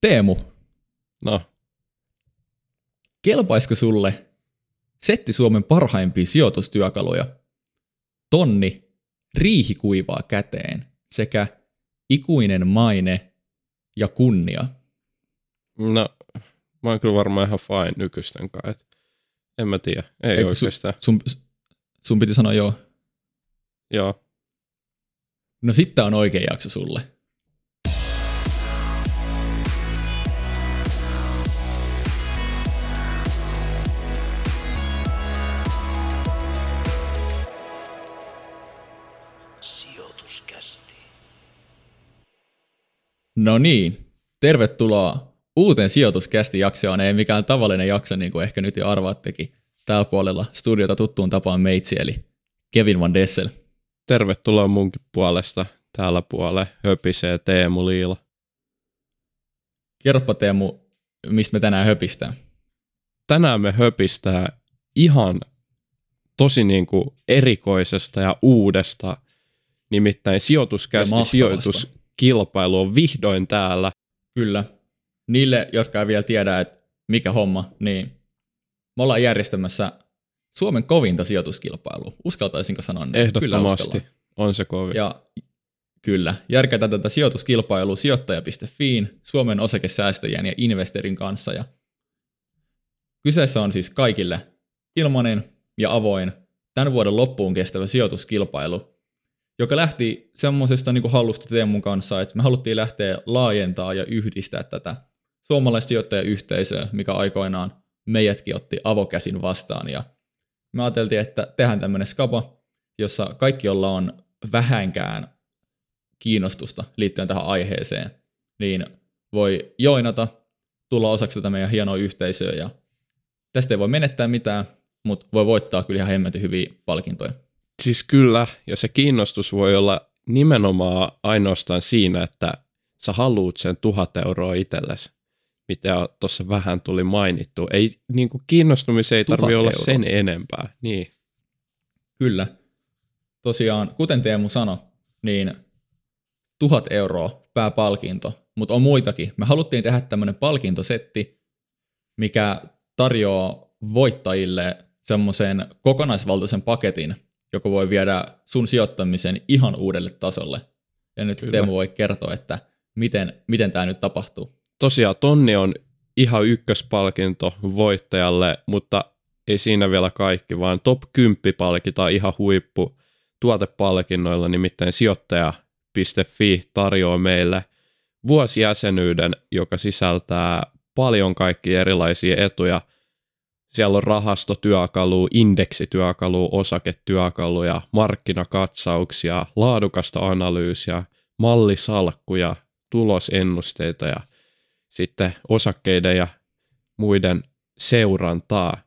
Teemu, No, kelpaisiko sulle setti Suomen parhaimpia sijoitustyökaluja? Tonni riihikuivaa käteen sekä ikuinen maine ja kunnia. no mä oon kyllä varmaan ihan fine nykyisten kanssa. En mä tiedä, ei Ei, oikeastaan. Sun, sun piti sanoa joo. Joo, No sitten on oikea jakso sulle. No niin, tervetuloa uuteen sijoituskästi jaksoon. Ei mikään tavallinen jakso, niin kuin ehkä nyt jo arvaattekin. Täällä puolella studiota tuttuun tapaan meitsi, eli Kevin Van Dessel. tervetuloa munkin puolesta. Täällä puolella höpisee Teemu Liila. Kerropa Teemu, mistä me tänään höpistään. Tänään me höpistää ihan tosi niin kuin erikoisesta ja uudesta, nimittäin sijoituskästi mahtavasta. Sijoituskilpailu on vihdoin täällä. Kyllä. Niille, jotka ei vielä tiedä, että mikä homma, niin me ollaan järjestämässä Suomen kovinta sijoituskilpailua. Uskaltaisinko sanoa? Kyllä Ehdottomasti uskallan. on se kovin. Ja kyllä, järkätään tätä sijoituskilpailua sijoittaja.fiin, Suomen osakesäästäjien ja investorin kanssa. Ja kyseessä on siis kaikille ilmainen ja avoin tämän vuoden loppuun kestävä sijoituskilpailu, joka lähti semmoisesta niin hallusta Teemun kanssa, että me haluttiin lähteä laajentaa ja yhdistää tätä suomalaista sijoittajayhteisöä, mikä aikoinaan meidätkin otti avokäsin vastaan. Ja me ajateltiin, että tehdään tämmöinen skapa, jossa kaikki, jolla on vähänkään kiinnostusta liittyen tähän aiheeseen, niin voi joinata, tulla osaksi tätä meidän hienoa yhteisöä ja tästä ei voi menettää mitään, mutta voi voittaa kyllä ihan hemmetin hyviä palkintoja. Siis kyllä, ja se kiinnostus voi olla nimenomaan ainoastaan siinä, että sä haluut sen tuhat euroa itsellesi, mitä tuossa vähän tuli mainittu. Ei, niin kuin kiinnostumiseen ei tarvi olla euroa. sen enempää. Niin. Kyllä. Tosiaan, kuten Teemu sanoi, niin tuhat euroa pääpalkinto, mutta on muitakin. Me haluttiin tehdä tämmöinen palkintosetti, mikä tarjoaa voittajille semmoisen kokonaisvaltaisen paketin, joka voi viedä sun sijoittamisen ihan uudelle tasolle. Ja nyt Kyllä. Teemu voi kertoa, että miten, miten tämä nyt tapahtuu. Tosiaan tonni on ihan ykköspalkinto voittajalle, mutta ei siinä vielä kaikki, vaan top 10 palkitaan ihan huippu tuotepalkinnoilla, nimittäin sijoittaja.fi tarjoaa meille vuosijäsenyyden, joka sisältää paljon kaikkia erilaisia etuja. Siellä on rahastotyökalu, indeksityökalu, osaketyökaluja, markkinakatsauksia, laadukasta analyysiä, mallisalkkuja, tulosennusteita ja sitten osakkeiden ja muiden seurantaa.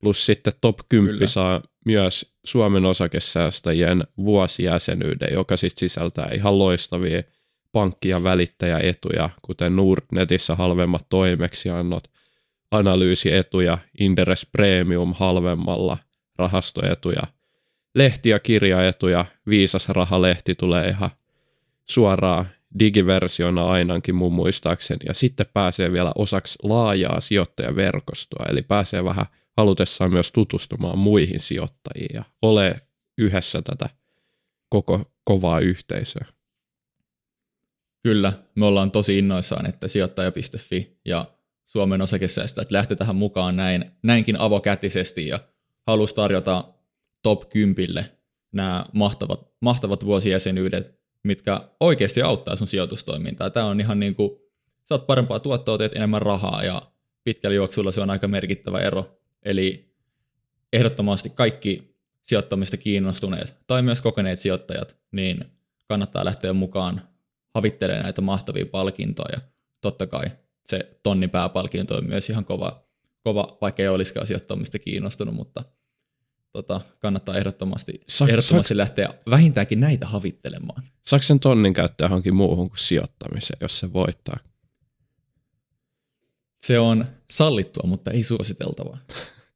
Plus sitten top 10 Kyllä. saa myös Suomen osakesäästäjien vuosijäsenyyden, joka sitten sisältää ihan loistavia pankki- ja välittäjäetuja, kuten Nordnetissä halvemmat toimeksiannot, analyysietuja, Inderes Premium halvemmalla, rahastoetuja, lehti- ja kirjaetuja, Viisas Rahalehti tulee ihan suoraan digiversiona ainakin mun muistaakseni, ja sitten pääsee vielä osaksi laajaa sijoittajaverkostoa, eli pääsee vähän halutessaan myös tutustumaan muihin sijoittajiin ja ole yhdessä tätä koko kovaa yhteisöä. Kyllä, me ollaan tosi innoissaan, että sijoittaja.fi ja Suomen osakesäästäjät lähti tähän mukaan näin, näinkin avokätisesti ja halusi tarjota top 10 nämä mahtavat, mahtavat vuosijäsenyydet, mitkä oikeasti auttaa sun sijoitustoimintaa. Tämä on ihan niin kuin, saat parempaa tuottoa, teet enemmän rahaa ja pitkällä juoksulla se on aika merkittävä ero. Eli ehdottomasti kaikki sijoittamista kiinnostuneet tai myös kokeneet sijoittajat, niin kannattaa lähteä mukaan havittelee näitä mahtavia palkintoja. Totta kai se tonni pääpalkinto on myös ihan kova, kova vaikka ei olisikaan sijoittamista kiinnostunut, mutta tota, kannattaa ehdottomasti, Saaks- ehdottomasti lähteä vähintäänkin näitä havittelemaan. Saako sen tonnin käyttää johonkin muuhun kuin sijoittamiseen, jos se voittaa? Se on sallittua, mutta ei suositeltavaa.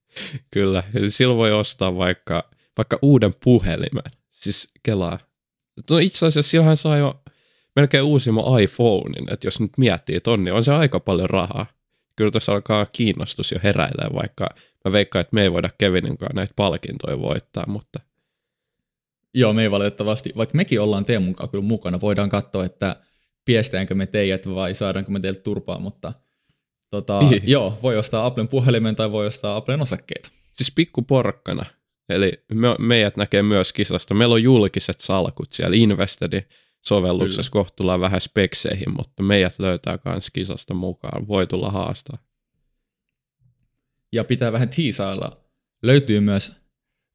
Kyllä, eli silloin voi ostaa vaikka, vaikka uuden puhelimen. Siis kelaa. No itse asiassa sillähän saa jo melkein uusimman iPhonein, että jos nyt miettii tonni, niin on se aika paljon rahaa. Kyllä tässä alkaa kiinnostus jo heräilee, vaikka mä veikkaan, että me ei voida Kevinin kanssa näitä palkintoja voittaa, mutta Joo, me ei valitettavasti, vaikka mekin ollaan Teemun kanssa kyllä mukana, voidaan katsoa, että piestäänkö me teidät vai saadaanko me teiltä turpaa, mutta tota, niin. joo, voi ostaa Applen puhelimen tai voi ostaa Applen osakkeita. Siis pikku porkkana, eli me, meidät näkee myös kisasta. Meillä on julkiset salkut siellä Investedin sovelluksessa, tullaan vähän spekseihin, mutta meidät löytää myös kisasta mukaan. Voi tulla haastaa. Ja pitää vähän tiisailla. Löytyy myös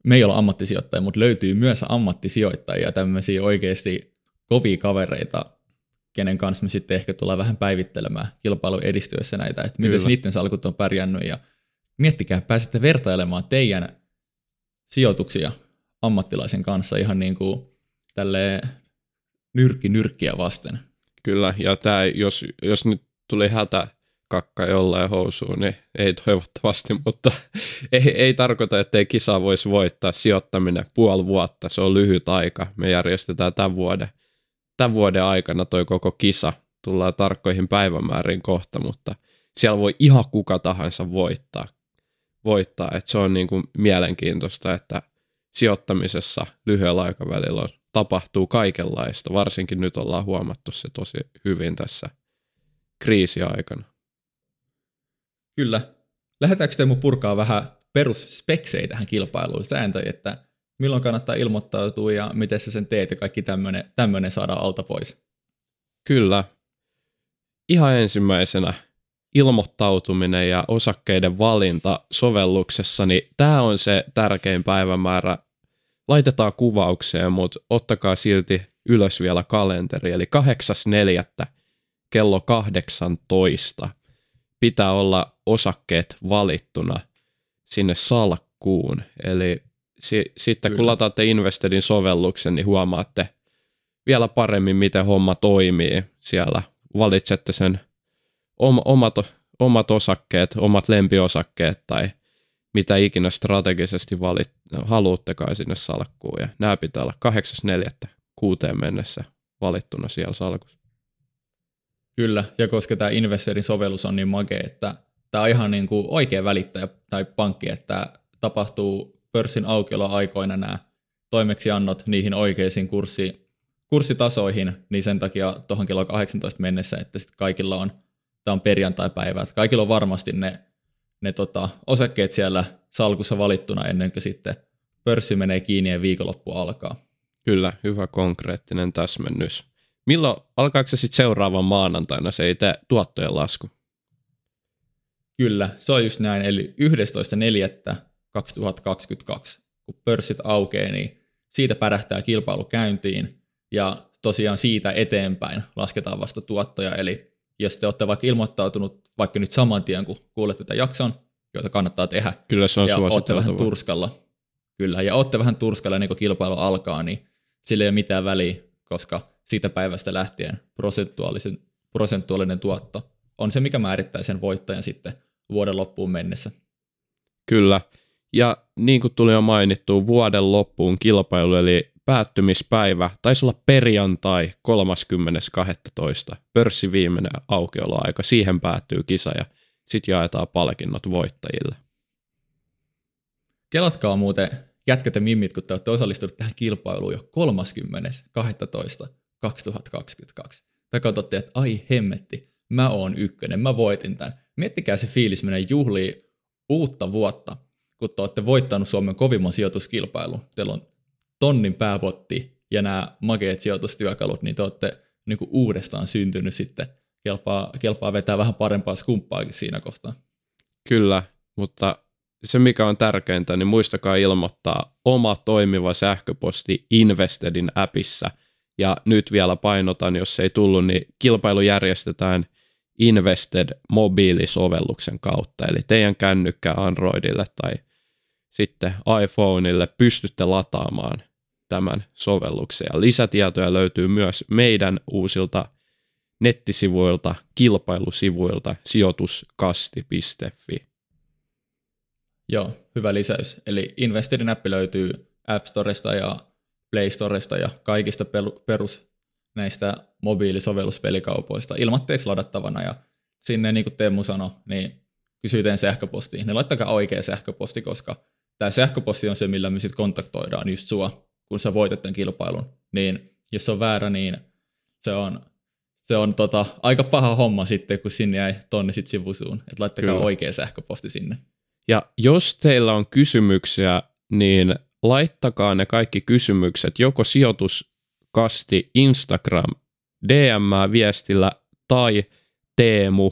me ei olla ammattisijoittajia, mutta löytyy myös ammattisijoittajia, tämmöisiä oikeasti kovia kavereita, kenen kanssa me sitten ehkä tullaan vähän päivittelemään kilpailun edistyessä näitä, että miten niiden salkut on pärjännyt ja miettikää, pääsette vertailemaan teidän sijoituksia ammattilaisen kanssa ihan niin kuin tälle nyrkki nyrkkiä vasten. Kyllä, ja tämä, jos, jos nyt tuli hätä kakka jollain housuun, niin ei toivottavasti, mutta ei, ei tarkoita, että ei kisaa voisi voittaa sijoittaminen puoli vuotta, se on lyhyt aika. Me järjestetään tämän vuoden, tämän vuoden aikana toi koko kisa, tullaan tarkkoihin päivämääriin kohta, mutta siellä voi ihan kuka tahansa voittaa. voittaa. että se on niin kuin mielenkiintoista, että sijoittamisessa lyhyellä aikavälillä on, tapahtuu kaikenlaista, varsinkin nyt ollaan huomattu se tosi hyvin tässä kriisiaikana. Kyllä. Lähdetäänkö Teemu purkaa vähän perusspeksejä tähän kilpailuun, sääntöjä, että milloin kannattaa ilmoittautua ja miten sä sen teet ja kaikki tämmöinen saadaan alta pois? Kyllä. Ihan ensimmäisenä ilmoittautuminen ja osakkeiden valinta sovelluksessa, niin tämä on se tärkein päivämäärä. Laitetaan kuvaukseen, mutta ottakaa silti ylös vielä kalenteri, eli 8.4. kello 18 pitää olla osakkeet valittuna sinne salkkuun. Eli si- sitten Kyllä. kun lataatte Investedin sovelluksen, niin huomaatte vielä paremmin, miten homma toimii siellä. Valitsette sen om- omat, omat osakkeet, omat lempiosakkeet tai mitä ikinä strategisesti valit, haluuttekaan sinne salkkuun. Ja nämä pitää olla 8.4. kuuteen mennessä valittuna siellä salkussa. Kyllä, ja koska tämä Investorin sovellus on niin makea, että tämä on ihan niin kuin oikea välittäjä tai pankki, että tapahtuu pörssin aukioloaikoina nämä toimeksiannot niihin oikeisiin kurssi, kurssitasoihin, niin sen takia tuohon kello 18 mennessä, että sitten kaikilla on, tämä on perjantai-päivä, että kaikilla on varmasti ne, ne tota, osakkeet siellä salkussa valittuna ennen kuin sitten pörssi menee kiinni ja viikonloppu alkaa. Kyllä, hyvä konkreettinen täsmennys. Milloin alkaako se sitten seuraavan maanantaina se itse tuottojen lasku? Kyllä, se on just näin. Eli 11.4.2022, kun pörssit aukeaa, niin siitä pärähtää kilpailu käyntiin ja tosiaan siitä eteenpäin lasketaan vasta tuottoja. Eli jos te olette vaikka ilmoittautunut vaikka nyt saman tien, kun kuulette tätä jakson, joita kannattaa tehdä. Kyllä se on ja olette vähän turskalla. Kyllä, ja olette vähän turskalla niin kun kilpailu alkaa, niin sillä ei ole mitään väliä, koska siitä päivästä lähtien prosentuaalisen, prosentuaalinen tuotto on se, mikä määrittää sen voittajan sitten vuoden loppuun mennessä. Kyllä. Ja niin kuin tuli jo mainittu, vuoden loppuun kilpailu, eli päättymispäivä, taisi olla perjantai 30.12. Pörssi viimeinen aukioloaika, siihen päättyy kisa ja sitten jaetaan palkinnot voittajille. Kelatkaa muuten jätkät ja mimmit, kun te olette osallistuneet tähän kilpailuun jo 30.12. 2022. Tai katsotte, että ai hemmetti, mä oon ykkönen, mä voitin tämän. Miettikää se fiilis menee juhliin uutta vuotta, kun te olette voittanut Suomen kovimman sijoituskilpailun. Teillä on tonnin pääpotti ja nämä makeet sijoitustyökalut, niin te olette niin kuin uudestaan syntynyt sitten. Kelpaa, kelpaa vetää vähän parempaa skumppaakin siinä kohtaa. Kyllä, mutta se mikä on tärkeintä, niin muistakaa ilmoittaa oma toimiva sähköposti Investedin appissa – ja nyt vielä painotan, jos se ei tullut, niin kilpailu järjestetään Invested mobiilisovelluksen kautta, eli teidän kännykkä Androidille tai sitten iPhoneille pystytte lataamaan tämän sovelluksen. Ja lisätietoja löytyy myös meidän uusilta nettisivuilta, kilpailusivuilta sijoituskasti.fi. Joo, hyvä lisäys. Eli Investedin appi löytyy App Storesta ja Play Storesta ja kaikista perus näistä mobiilisovelluspelikaupoista ilmatteeksi ladattavana ja sinne, niin kuin Teemu sanoi, niin kysytään sähköpostiin. Niin laittakaa oikea sähköposti, koska tämä sähköposti on se, millä me sitten kontaktoidaan just sua, kun sä voitat tämän kilpailun. Niin jos se on väärä, niin se on, se on tota, aika paha homma sitten, kun sinne jäi tonni sit sivusuun. Että laittakaa Kyllä. oikea sähköposti sinne. Ja jos teillä on kysymyksiä, niin laittakaa ne kaikki kysymykset joko sijoituskasti Instagram DM-viestillä tai Teemu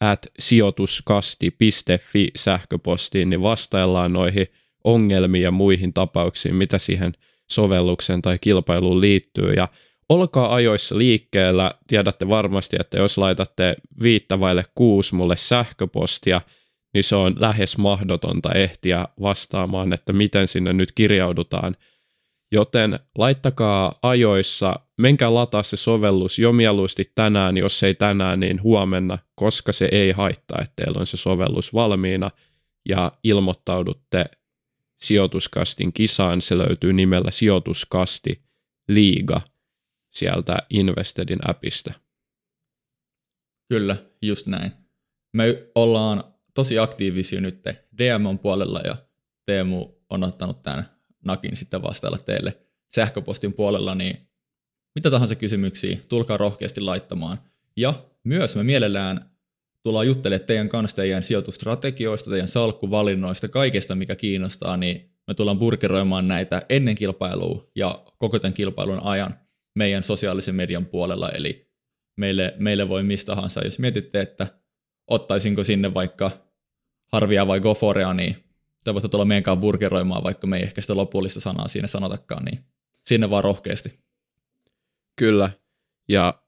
at sijoituskasti.fi sähköpostiin, niin vastaillaan noihin ongelmiin ja muihin tapauksiin, mitä siihen sovellukseen tai kilpailuun liittyy. Ja olkaa ajoissa liikkeellä. Tiedätte varmasti, että jos laitatte viittavaille kuusi mulle sähköpostia, niin se on lähes mahdotonta ehtiä vastaamaan, että miten sinne nyt kirjaudutaan. Joten laittakaa ajoissa, menkää lataa se sovellus jo mieluusti tänään, jos ei tänään, niin huomenna, koska se ei haittaa, että teillä on se sovellus valmiina ja ilmoittaudutte sijoituskastin kisaan. Se löytyy nimellä sijoituskasti liiga sieltä Investedin appista. Kyllä, just näin. Me ollaan tosi aktiivisia nyt DMon puolella ja Teemu on ottanut tämän nakin sitten vastailla teille sähköpostin puolella, niin mitä tahansa kysymyksiä, tulkaa rohkeasti laittamaan. Ja myös me mielellään tullaan juttelemaan teidän kanssa teidän sijoitustrategioista, teidän salkkuvalinnoista, kaikesta mikä kiinnostaa, niin me tullaan burgeroimaan näitä ennen kilpailua ja koko tämän kilpailun ajan meidän sosiaalisen median puolella, eli meille, meille voi mistä tahansa. Jos mietitte, että ottaisinko sinne vaikka Harvia vai Goforea, niin te voitte tulla meidän burgeroimaan, vaikka me ei ehkä sitä lopullista sanaa siinä sanotakaan, niin sinne vaan rohkeasti. Kyllä, ja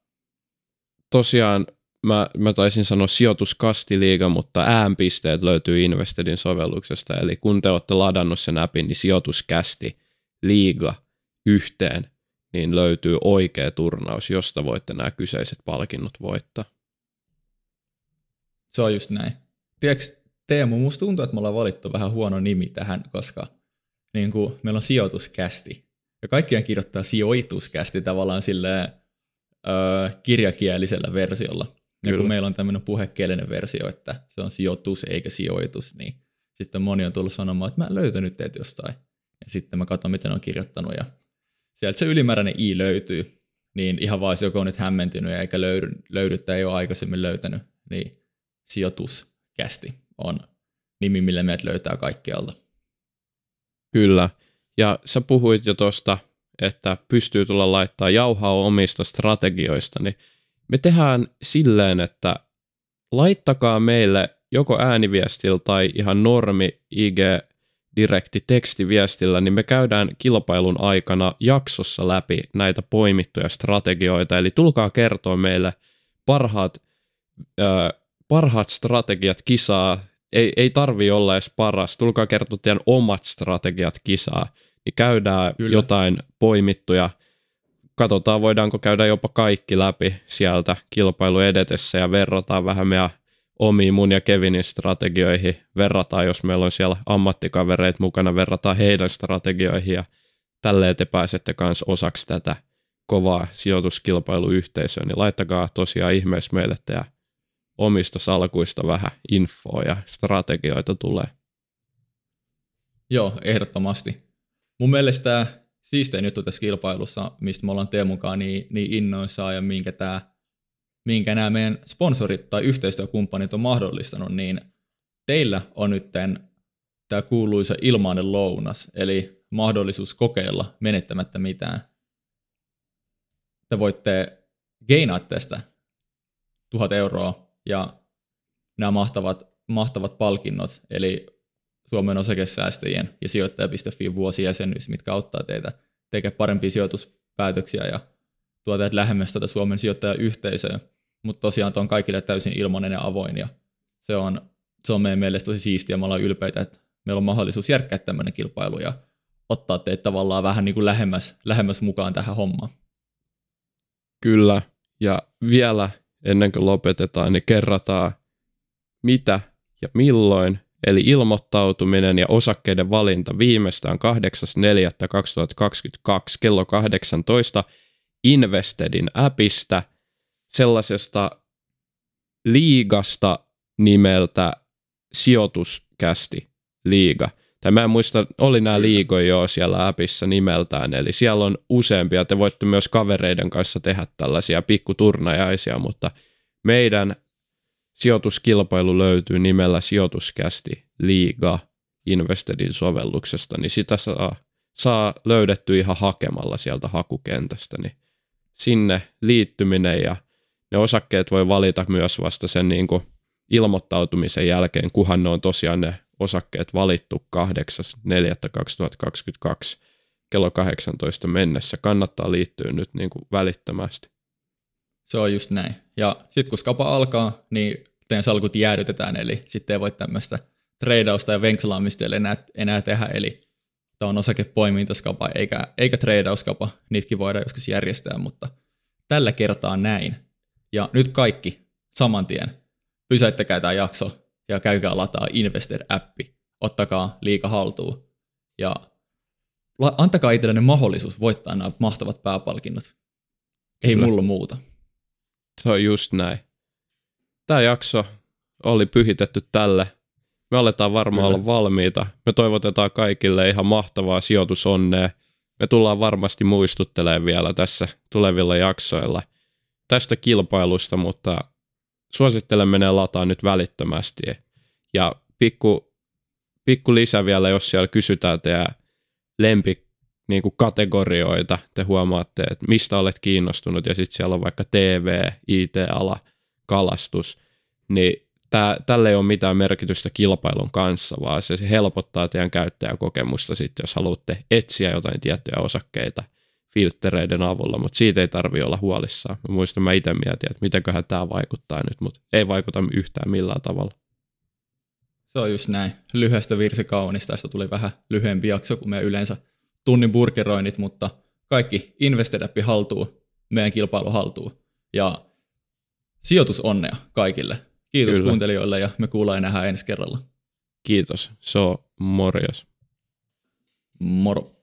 tosiaan mä, mä taisin sanoa sijoituskastiliiga, mutta äänpisteet löytyy Investedin sovelluksesta, eli kun te olette ladannut sen appin, niin sijoituskästi liiga yhteen, niin löytyy oikea turnaus, josta voitte nämä kyseiset palkinnot voittaa. Se on just näin. Tiedätkö, Teemu, musta tuntuu, että me ollaan valittu vähän huono nimi tähän, koska niin kuin, meillä on sijoituskästi. Ja kaikkien kirjoittaa sijoituskästi tavallaan öö, kirjakielisellä versiolla. Ja kun meillä on tämmöinen puhekielinen versio, että se on sijoitus eikä sijoitus, niin sitten moni on tullut sanomaan, että mä en löytänyt teitä jostain. Ja sitten mä katson, miten on kirjoittanut, ja sieltä se ylimääräinen i löytyy. Niin ihan vaan, jos joku on nyt hämmentynyt ja eikä löydy, löydy tai ei ole aikaisemmin löytänyt, niin sijoituskästi on nimi, millä meidät löytää kaikkialta. Kyllä. Ja sä puhuit jo tuosta, että pystyy tulla laittaa jauhaa omista strategioista, niin me tehdään silleen, että laittakaa meille joko ääniviestillä tai ihan normi IG direkti tekstiviestillä, niin me käydään kilpailun aikana jaksossa läpi näitä poimittuja strategioita. Eli tulkaa kertoa meille parhaat, parhaat strategiat kisaa. Ei, ei tarvi olla edes paras. Tulkaa kertoa teidän omat strategiat kisaa. Niin käydään Kyllä. jotain poimittuja katsotaan, voidaanko käydä jopa kaikki läpi sieltä kilpailu edetessä ja verrataan vähän meidän omiin mun ja Kevinin strategioihin, verrataan, jos meillä on siellä ammattikavereita mukana, verrataan heidän strategioihin ja tälleen te pääsette kanssa osaksi tätä kovaa sijoituskilpailuyhteisöä, niin laittakaa tosiaan ihmeessä meille ja omista salkuista vähän infoa ja strategioita tulee. Joo, ehdottomasti. Mun mielestä siistein juttu tässä kilpailussa, mistä me ollaan Teemukaan niin, niin innoissaan ja minkä, tää, minkä nämä meidän sponsorit tai yhteistyökumppanit on mahdollistanut, niin teillä on nyt tämä kuuluisa ilmainen lounas, eli mahdollisuus kokeilla menettämättä mitään. Te voitte geinaa tästä tuhat euroa ja nämä mahtavat, mahtavat palkinnot, eli Suomen osakesäästäjien ja sijoittaja.fi vuosijäsenyys, mitkä auttaa teitä tekemään parempia sijoituspäätöksiä ja tuo teidät lähemmäs tätä Suomen sijoittajayhteisöä. Mutta tosiaan on kaikille täysin ilmainen ja avoin ja se on, se on meidän mielestä tosi siistiä. Me ollaan ylpeitä, että meillä on mahdollisuus järkkää tämmöinen kilpailu ja ottaa teitä tavallaan vähän niin kuin lähemmäs, lähemmäs mukaan tähän hommaan. Kyllä, ja vielä ennen kuin lopetetaan, niin kerrataan mitä ja milloin eli ilmoittautuminen ja osakkeiden valinta viimeistään 8.4.2022 kello 18 Investedin appista, sellaisesta liigasta nimeltä sijoituskästi liiga. Tai mä en muista, oli nämä liigoja jo siellä appissa nimeltään, eli siellä on useampia. Te voitte myös kavereiden kanssa tehdä tällaisia pikkuturnajaisia, mutta meidän sijoituskilpailu löytyy nimellä sijoituskästi liiga Investedin sovelluksesta, niin sitä saa, saa löydetty ihan hakemalla sieltä hakukentästä, niin sinne liittyminen ja ne osakkeet voi valita myös vasta sen niin kuin ilmoittautumisen jälkeen, kuhan ne on tosiaan ne osakkeet valittu 8.4.2022 kello 18 mennessä. Kannattaa liittyä nyt niin kuin välittömästi. Se on just näin. Ja sitten kun skapa alkaa, niin teidän salkut jäädytetään, eli sitten ei voi tämmöistä treidausta ja venklaamista enää, enää tehdä, eli tämä on osakepoimintaskapa eikä, eikä treidauskapa, niitäkin voidaan joskus järjestää, mutta tällä kertaa näin. Ja nyt kaikki saman tien. Pysäyttäkää tämä jakso ja käykää lataa Investor-appi. Ottakaa liika haltuun. Ja antakaa itsellenne mahdollisuus voittaa nämä mahtavat pääpalkinnot. Ei Kyllä. mulla muuta. Se on just näin. Tämä jakso oli pyhitetty tälle. Me aletaan varmaan Kyllä. olla valmiita. Me toivotetaan kaikille ihan mahtavaa sijoitusonnea. Me tullaan varmasti muistuttelemaan vielä tässä tulevilla jaksoilla tästä kilpailusta, mutta suosittelen menee lataa nyt välittömästi. Ja pikku, pikku lisä vielä, jos siellä kysytään teidän lempi niin kuin kategorioita, te huomaatte, että mistä olet kiinnostunut, ja sitten siellä on vaikka TV, IT-ala, kalastus, niin tää, tälle ei ole mitään merkitystä kilpailun kanssa, vaan se helpottaa teidän käyttäjäkokemusta sitten, jos haluatte etsiä jotain tiettyjä osakkeita filtreiden avulla, mutta siitä ei tarvi olla huolissaan. Mä muistan, mä itse mietin, että mitenköhän tämä vaikuttaa nyt, mutta ei vaikuta yhtään millään tavalla. Se on just näin. Lyhyestä virsi kaunis. Tästä tuli vähän lyhyempi jakso kuin me yleensä tunnin burgeroinnit, mutta kaikki Invested-appi haltuu, meidän kilpailu haltuu. Ja sijoitus onnea kaikille. Kiitos Kyllä. kuuntelijoille ja me kuullaan nähdään ensi kerralla. Kiitos. So, morjos. Moro.